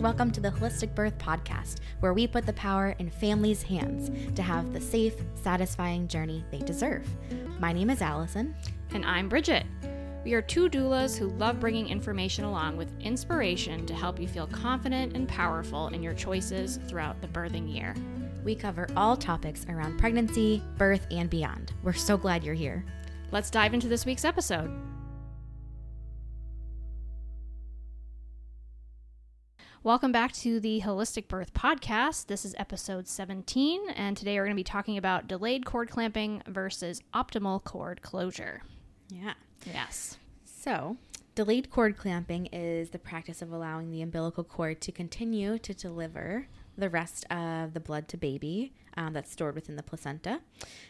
Welcome to the Holistic Birth Podcast, where we put the power in families' hands to have the safe, satisfying journey they deserve. My name is Allison. And I'm Brigitte. We are two doulas who love bringing information along with inspiration to help you feel confident and powerful in your choices throughout the birthing year. We cover all topics around pregnancy, birth, and beyond. We're so glad you're here. Let's dive into this week's episode. Welcome back to the Holistic Birth Podcast. This is episode 17, and today we're going to be talking about delayed cord clamping versus optimal cord closure. Yeah. Yes. So, delayed cord clamping is the practice of allowing the umbilical cord to continue to deliver the rest of the blood to baby um, that's stored within the placenta.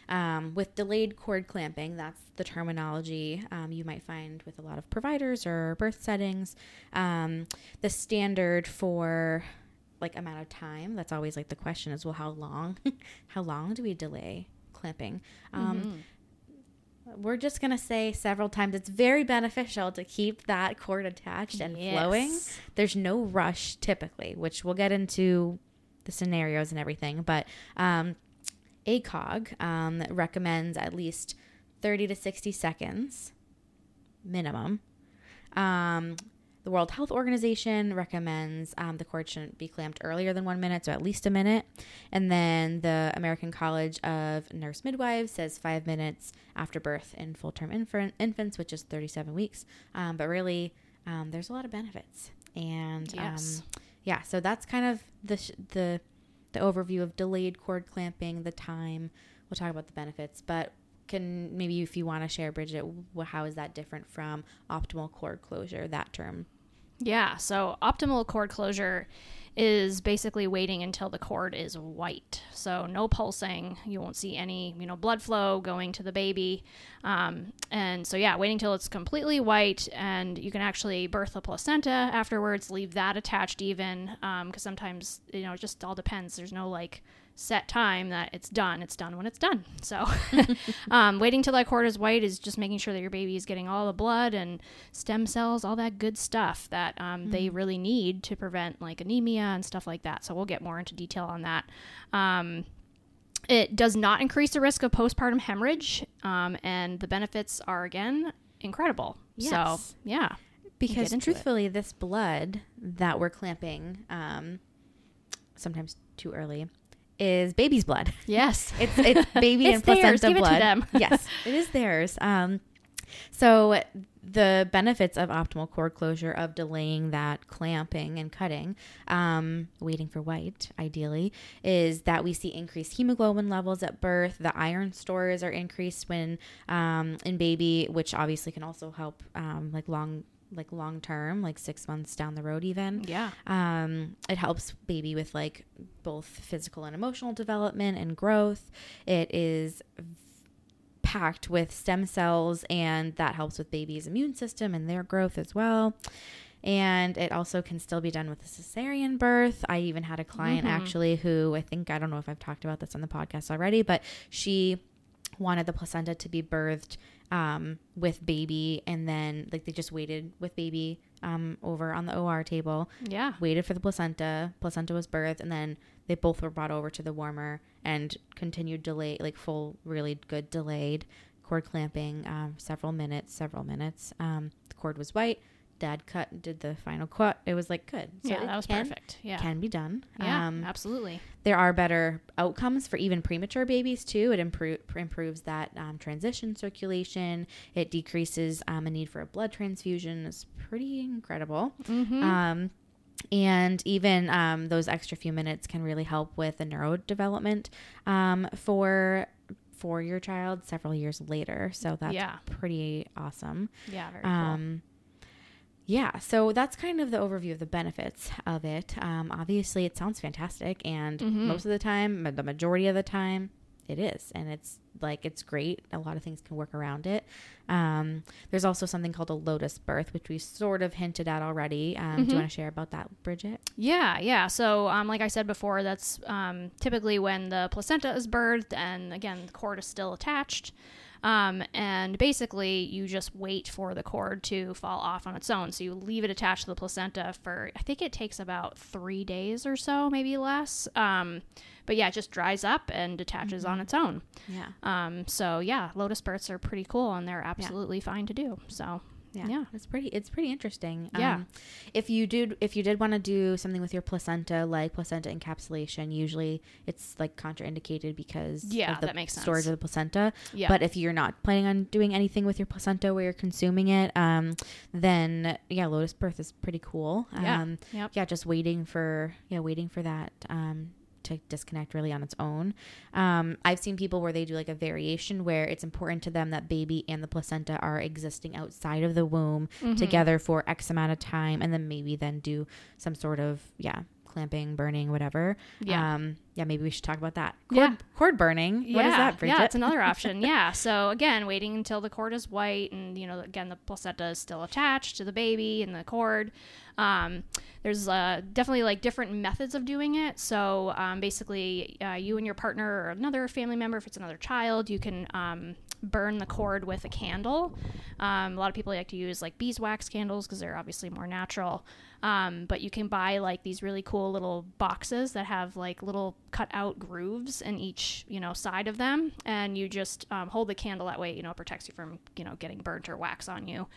Um, with delayed cord clamping, that's the terminology um, you might find with a lot of providers or birth settings. Um, the standard for like amount of time, that's always like the question is, well, how long? how long do we delay clamping? Um, Mhm. we're just going to say several times it's very beneficial to keep that cord attached and flowing. There's no rush typically, which we'll get into the scenarios and everything. But um, ACOG um, recommends at least 30 to 60 seconds minimum. Um, the World Health Organization recommends um, the cord shouldn't be clamped earlier than one minute, so at least a minute. And then the American College of Nurse Midwives says five minutes after birth in full term infant, infants, which is 37 weeks. Um, but really, um, there's a lot of benefits. And Yes. Yeah, so that's kind of the, sh- the, the overview of delayed cord clamping, the time. We'll talk about the benefits, but can maybe if you want to share, Brigitte, how is that different from optimal cord closure? That term. Yeah, so optimal cord closure is basically waiting until the cord is white. So no pulsing, you won't see any, you know, blood flow going to the baby. Um, and so yeah, waiting till it's completely white and you can actually birth the placenta afterwards, leave that attached even because sometimes, you know, it just all depends. There's no like set time that it's done. It's done when it's done. So um, waiting till that cord is white is just making sure that your baby is getting all the blood and stem cells, all that good stuff that um, they really need to prevent like anemia and stuff like that. So we'll get more into detail on that. Um, it does not increase the risk of postpartum hemorrhage, um, and the benefits are again incredible. Yes. So yeah, Because into it. truthfully, this blood that we're clamping, um, sometimes too early, is baby's blood. yes, It's it's baby It's and theirs. placenta Give it to blood. them. yes, it is theirs. Um, so the benefits of optimal cord closure of delaying that clamping and cutting, um, waiting for white, ideally, is that we see increased hemoglobin levels at birth. The iron stores are increased when um, in baby, which obviously can also help um, like long like long term, like six months down the road, even. yeah, Um, it helps baby with like both physical and emotional development and growth. It is packed with stem cells, and that helps with baby's immune system and their growth as well. And it also can still be done with a cesarean birth. I even had a client Mhm. actually who I think, I don't know if I've talked about this on the podcast already, but she wanted the placenta to be birthed um, with baby, and then like they just waited with baby um, over on the OR table, yeah, waited for the placenta. Placenta was birthed, and then they both were brought over to the warmer and continued delay, like full, really good delayed cord clamping, um, several minutes, several minutes. Um, the cord was white. Dad cut, did the final cut. It was like good. yeah, that was can, perfect. Yeah, Can be done. yeah, Um, absolutely. there are better outcomes for even premature babies too. It improve, improves that um, transition circulation. It decreases um, a need for a blood transfusion. It's pretty incredible. Mm-hmm. Um, and even um, those extra few minutes can really help with the neurodevelopment um, for for your child several years later. So that's Yeah. pretty awesome. yeah, very cool. Yeah, so that's kind of the overview of the benefits of it. Um, obviously, it sounds fantastic, and Mhm. most of the time, the majority of the time, it is, and it's like it's great. A lot of things can work around it. Um, there's also something called a lotus birth, which we sort of hinted at already. Um, Do Mhm. you want to share about that, Brigitte? Yeah, yeah. So, um, like I said before, that's um, typically when the placenta is birthed, and again, the cord is still attached. Um, and basically, you just wait for the cord to fall off on its own. So you leave it attached to the placenta for, I think it takes about three days or so, maybe less. Um, but yeah, it just dries up and detaches on its own. Yeah. Um, so yeah, lotus births are pretty cool and they're absolutely fine to do. So Yeah. Yeah. It's pretty it's pretty interesting. Yeah. Um, if you did if you did want to do something with your placenta like placenta encapsulation, usually it's like contraindicated because Yeah, of the that makes sense. storage of the placenta. yeah, But if you're not planning on doing anything with your placenta where you're consuming it, um, then yeah, lotus birth is pretty cool. Yeah. Um, Yep. yeah, just waiting for yeah, waiting for that um, to disconnect really on its own. Um, I've seen people where they do like a variation where it's important to them that baby and the placenta are existing outside of the womb Mhm. together for X amount of time, and then maybe then do some sort of yeah clamping, burning, whatever. Yeah. Um, yeah, maybe we should talk about that. Cord, Yeah. cord burning. What is that, Brigitte? Yeah, it's another option. yeah. So again, waiting until the cord is white, and you know, again, the placenta is still attached to the baby and the cord. Um, there's uh, definitely like different methods of doing it. So um, basically, uh, you and your partner or another family member, if it's another child, you can um, burn the cord with a candle. Um, a lot of people like to use like beeswax candles because they're obviously more natural. Um, but you can buy like these really cool little boxes that have like little cut out grooves in each you know side of them, and you just um, hold the candle that way. You know, it protects you from you know getting burnt or wax on you.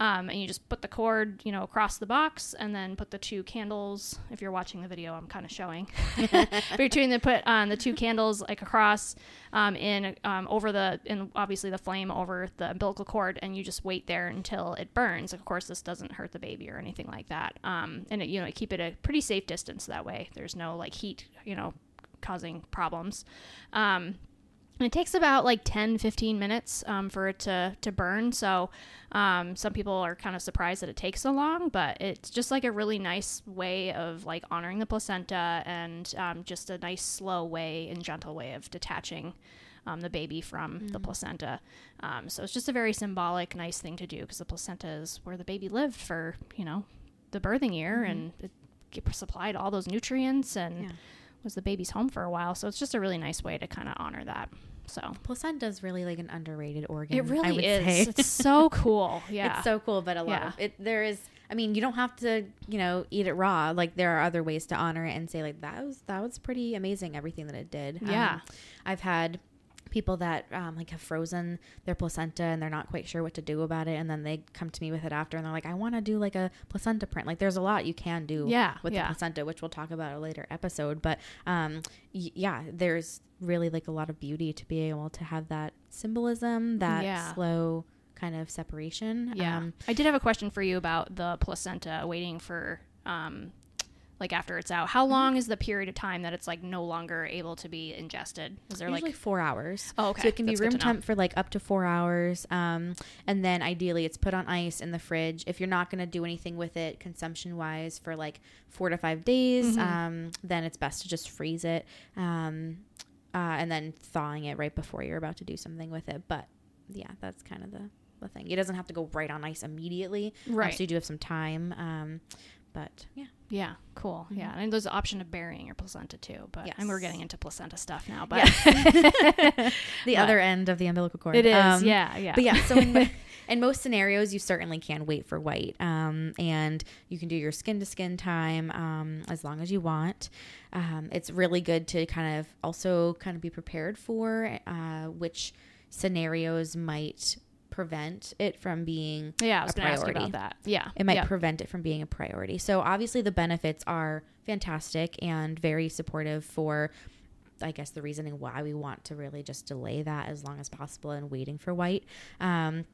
Um, and you just put the cord, you know, across the box, and then put the two candles. If you're watching the video, I'm kind of showing. Between the put on the two candles like across, um, in um, over the and obviously the flame over the umbilical cord, and you just wait there until it burns. Of course, this doesn't hurt the baby or anything like that. Um, and it, you know, keep it a pretty safe distance that way. There's no like heat, you know, causing problems. Um, and it takes about like 10, 15 minutes um, for it to, to burn. So um, some people are kind of surprised that it takes so long, but it's just like a really nice way of like honoring the placenta and um, just a nice, slow way and gentle way of detaching um, the baby from the placenta. Um, so it's just a very symbolic, nice thing to do because the placenta is where the baby lived for, you know, the birthing year and it supplied all those nutrients and Yeah. was the baby's home for a while. So it's just a really nice way to kind of honor that. So placenta is really like an underrated organ. it really is. It's so cool. Yeah. It's so cool, but a lot Yeah. of it there is I mean, you don't have to, you know, eat it raw. Like there are other ways to honor it and say like that was that was pretty amazing everything that it did. Yeah. Um, I've had people that um, like have frozen their placenta and they're not quite sure what to do about it and then they come to me with it after and they're like I want to do like a placenta print. Like there's a lot you can do Yeah, with yeah. the placenta, which we'll talk about a later episode, but um y- yeah, there's really like a lot of beauty to be able to have that symbolism, that Yeah. slow kind of separation. Yeah. Um, I did have a question for you about the placenta waiting for, um, like after it's out. How Mm-hmm. long is the period of time that it's like no longer able to be ingested? Is there usually like, four hours. oh, okay. So it can That's be room temp for like up to four hours. Um, and then ideally it's put on ice in the fridge. If you're not going to do anything with it consumption wise for like four to five days, Mhm. um, then it's best to just freeze it. Um, uh, and then thawing it right before you're about to do something with it. But yeah, that's kind of the, the thing. It doesn't have to go right on ice immediately. Right. so you do have some time. Um, but yeah. Yeah, cool. Yeah, and there's the option of burying your placenta too. But and we're getting into placenta stuff now. But the But- other end of the umbilical cord. it is. Um, yeah, yeah. But yeah, so in, in most scenarios, you certainly can wait for white, um, and you can do your skin to skin time um, as long as you want. Um, it's really good to kind of also kind of be prepared for uh, which scenarios might prevent it from being yeah, I was a to ask about that. Yeah, it might yeah. prevent it from being a priority. So obviously the benefits are fantastic and very supportive for I guess the reasoning why we want to really just delay that as long as possible and waiting for white. Um,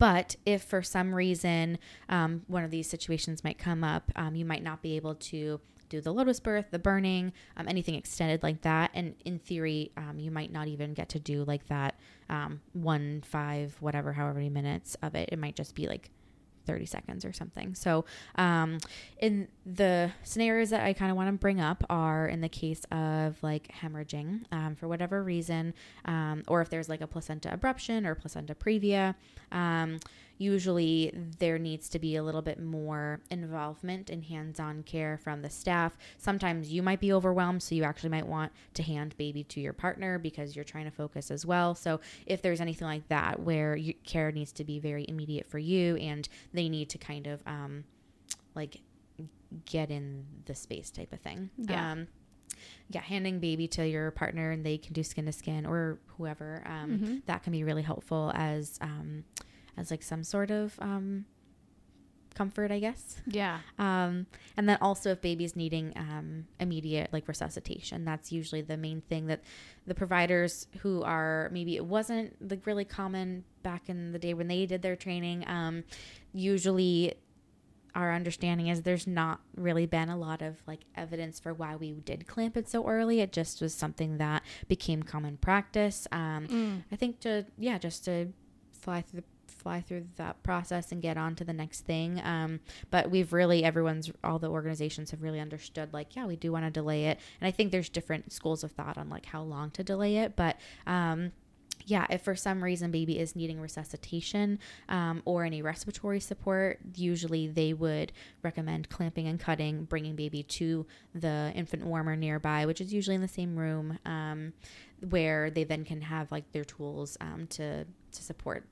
but if for some reason um, one of these situations might come up, um, you might not be able to do the lotus birth, the burning, um, anything extended like that. And in theory, um, you might not even get to do like that um, one, five, whatever, however many minutes of it. It might just be like 30 seconds or something. So, um, in the scenarios that I kind of want to bring up are in the case of like hemorrhaging um, for whatever reason, um, or if there's like a placenta abruption or placenta previa, um, usually there needs to be a little bit more involvement and hands-on care from the staff sometimes you might be overwhelmed so you actually might want to hand baby to your partner because you're trying to focus as well so if there's anything like that where you, care needs to be very immediate for you and they need to kind of um, like get in the space type of thing Yeah. um, yeah, handing baby to your partner and they can do skin to skin or whoever. Um, Mhm. That can be really helpful as um, as like some sort of um, comfort, I guess. Yeah. Um, and then also if baby's needing um, immediate like resuscitation, that's usually the main thing that the providers who are maybe it wasn't like really common back in the day when they did their training. Um, usually our understanding is there's not really been a lot of like evidence for why we did clamp it so early. It just was something that became common practice. Um, Mm. I think to yeah, just to fly through the fly through that process and get on to the next thing. Um, but we've really everyone's all the organizations have really understood like yeah, we do want to delay it, and I think there's different schools of thought on like how long to delay it, but. Um, yeah, if for some reason baby is needing resuscitation um, or any respiratory support, usually they would recommend clamping and cutting, bringing baby to the infant warmer nearby, which is usually in the same room, um, where they then can have like their tools um, to to support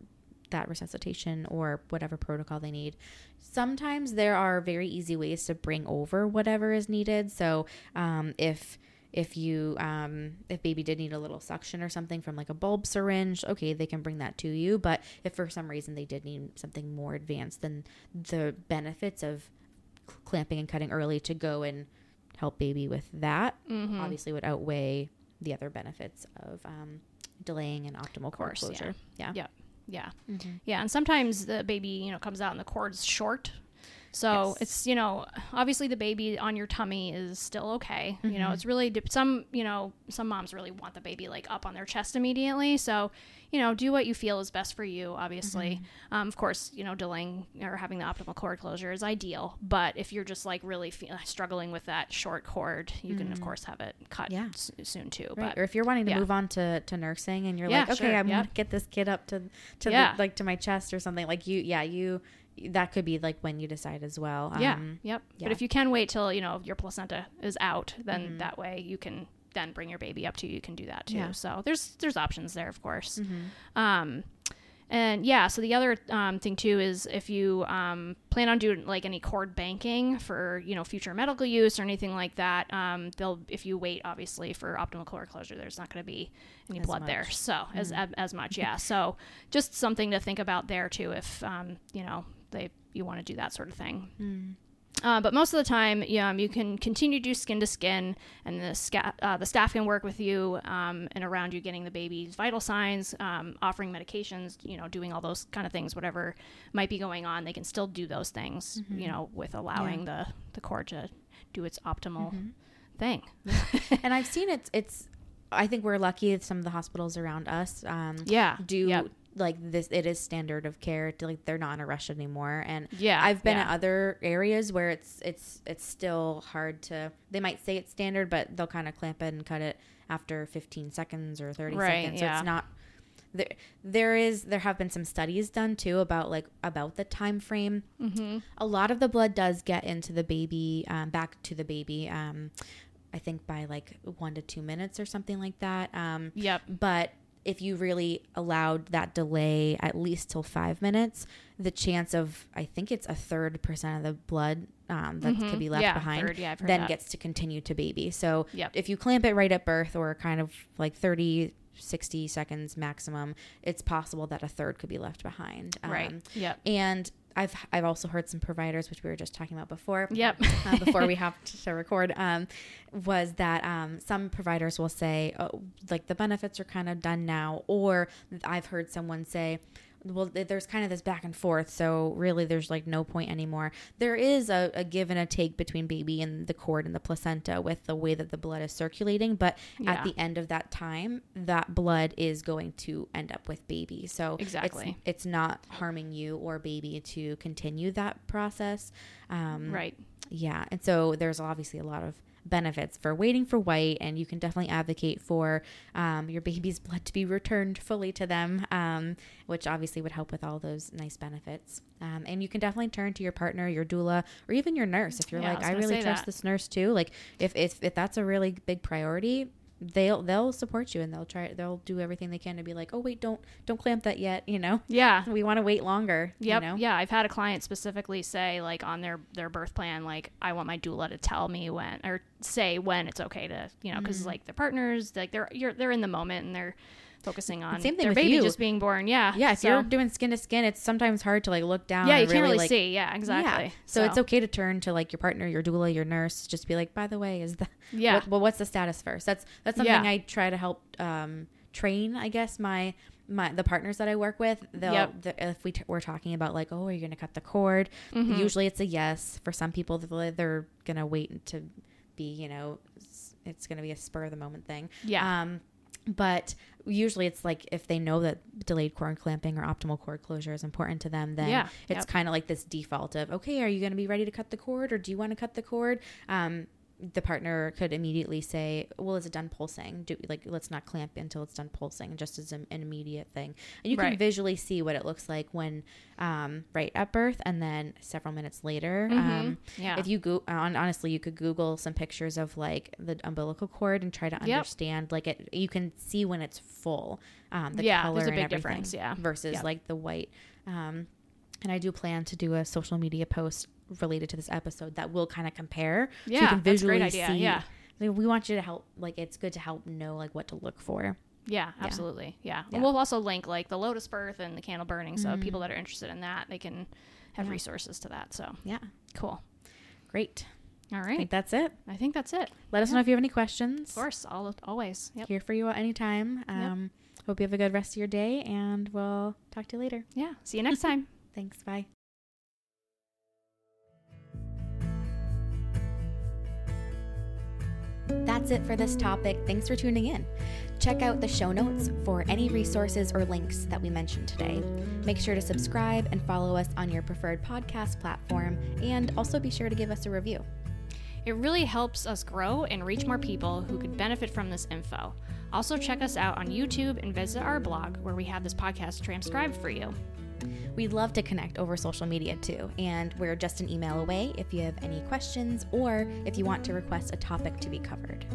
that resuscitation or whatever protocol they need. Sometimes there are very easy ways to bring over whatever is needed. So um, if if you um, if baby did need a little suction or something from like a bulb syringe okay they can bring that to you but if for some reason they did need something more advanced then the benefits of clamping and cutting early to go and help baby with that Mhm. obviously would outweigh the other benefits of um, delaying an optimal cord course, yeah. closure yeah Yeah. Yeah. Mhm. Yeah, and sometimes the baby, you know, comes out and the cord's short. So Yes. it's, you know, obviously the baby on your tummy is still okay. You know, Mhm. it's really some, you know, some moms really want the baby like up on their chest immediately. So, you know, do what you feel is best for you, obviously. Mm-hmm. Um, of course, you know, delaying or having the optimal cord closure is ideal. But if you're just like really feel, struggling with that short cord, you can, of course, have it cut Mm-hmm. Yeah. s- soon too. Right. But or if you're wanting to yeah. move on to, to nursing and you're Yeah, like, okay, sure, I'm yeah. gonna get this kid up to to the, like to my chest or something. Like you, yeah, you that could be like when you decide as well. Yeah. Um, Yep. yeah. But if you can wait till, you know, your placenta is out, then Mhm. that way you can then bring your baby up to you. You can do that too. Yeah. So there's there's options there, of course. mhm. Um, and yeah, so the other um, thing too is if you um, plan on doing like any cord banking for you know future medical use or anything like that, um, they'll if you wait obviously for optimal cord closure, there's not going to be any As blood there. much. So as as much, yeah. So just something to think about there too, if um, you know they you want to do that sort of thing. Mm. Uh, but most of the time, yeah, um, you can continue to do skin to skin, and the sca- uh, the staff can work with you um, and around you, getting the baby's vital signs, um, offering medications, you know, doing all those kind of things, whatever might be going on. They can still do those things, you know, with allowing the the cord to do its optimal thing. and I've seen it's it's. I think we're lucky. that Some of the hospitals around us um, Yeah. do Yep. Like this. It is standard of care. To, like they're not in a rush anymore. And Yeah. I've been yeah. at other areas where it's it's it's still hard to. They might say it's standard, but they'll kind of clamp it and cut it after 15 seconds or 30 Right, seconds. So yeah. it's not. There, there is there have been some studies done too about like about the time frame Mm-hmm. a lot of the blood does get into the baby um, back to the baby um, i think by like one to two minutes or something like that um, Yep. but if you really allowed that delay at least till five minutes the chance of i think it's a third percent of the blood um, that Mhm. could be left Yeah, behind third, yeah, then that. gets to continue to baby so Yep. if you clamp it right at birth or kind of like 30 60 seconds maximum it's possible that a third could be left behind Right. Um, Yep. and I've I've also heard some providers, which we were just talking about before. Yep. uh, before we have to record, um, was that um, some providers will say, oh, like the benefits are kind of done now, or I've heard someone say. Well, there's kind of this back and forth, so really there's like no point anymore. There is a, a give and a take between baby and the cord and the placenta with the way that the blood is circulating, but Yeah. at the end of that time, that blood is going to end up with baby. So it's- Exactly. it's, not harming you or baby to continue that process. Um, Right. Yeah. And so there's obviously a lot of benefits for waiting for white, and you can definitely advocate for um, your baby's blood to be returned fully to them, um, which obviously would help with all those nice benefits. Um, and you can definitely turn to your partner, your doula, or even your nurse if you're Yeah, like, was I, really trust that. this nurse too. Like, if, if if that's a really big priority. They'll they'll support you and they'll try they'll do everything they can to be like oh wait don't don't clamp that yet you know Yeah. we want to wait longer Yep. you know Yeah, I've had a client specifically say like on their their birth plan like I want my doula to tell me when or say when it's okay to, you know, Mm-hmm. cuz like their partners like they're you're they're in the moment and they're focusing on same thing their baby you. just being born. Yeah. yeah if so- you're doing skin to skin it's sometimes hard to like look down Yeah, you can't really like, see. Yeah, exactly. Yeah. So, it's okay to turn to like your partner, your doula, your nurse. Just be like, by the way, is the Yeah. What, well, what's the status first? That's that's something Yeah. I try to help um, train. I guess my my the partners that I work with. They'll Yep. the, if we t- we're talking about like, oh, are you going to cut the cord? Mhm. Usually it's a yes. For some people, they're, they're going to wait to be, you know, it's going to be a spur of the moment thing. Yeah. Um, but usually it's like if they know that delayed cord clamping or optimal cord closure is important to them, then Yeah, it's yep. kind of like this default of, okay, are you going to be ready to cut the cord or do you want to cut the cord? Um, the partner could immediately say, well, is it done pulsing? Do like, let's not clamp until it's done pulsing, just as an, an immediate thing. And you can visually see what it looks like when, um, right at birth and then several minutes later. Mhm. Um, yeah. if you go on honestly you could google some pictures of like the umbilical cord and try to Yep. understand like it you can see when it's full um the Yeah, color there's a and big everything difference, yeah. versus Yep. like the white um and i do plan to do a social media post related to this episode that will kind of compare so yeah, you can visually that's a great idea. see Yeah. like, we want you to help like it's good to help know like what to look for Yeah, absolutely. Yeah. Yeah. We'll also link like the lotus birth and the candle burning. So Mm. people that are interested in that, they can have Yeah. resources to that. So yeah cool. great All right. i think that's it I think that's it. let us know if you have any questions Of course. All, always. Yep. here for you at any time um hope you have a good rest of your day and we'll talk to you later Yeah. See you next time. Thanks. Bye. That's it for this topic. Thanks for tuning in. Check out the show notes for any resources or links that we mentioned today. Make sure to subscribe and follow us on your preferred podcast platform, and also be sure to give us a review. It really helps us grow and reach more people who could benefit from this info. Also, check us out on YouTube and visit our blog where we have this podcast transcribed for you. We'd love to connect over social media too, and we're just an email away if you have any questions or if you want to request a topic to be covered.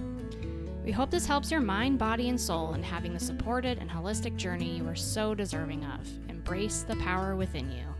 We hope this helps your mind, body, and soul in having the supported and holistic journey you are so deserving of. Embrace the power within you.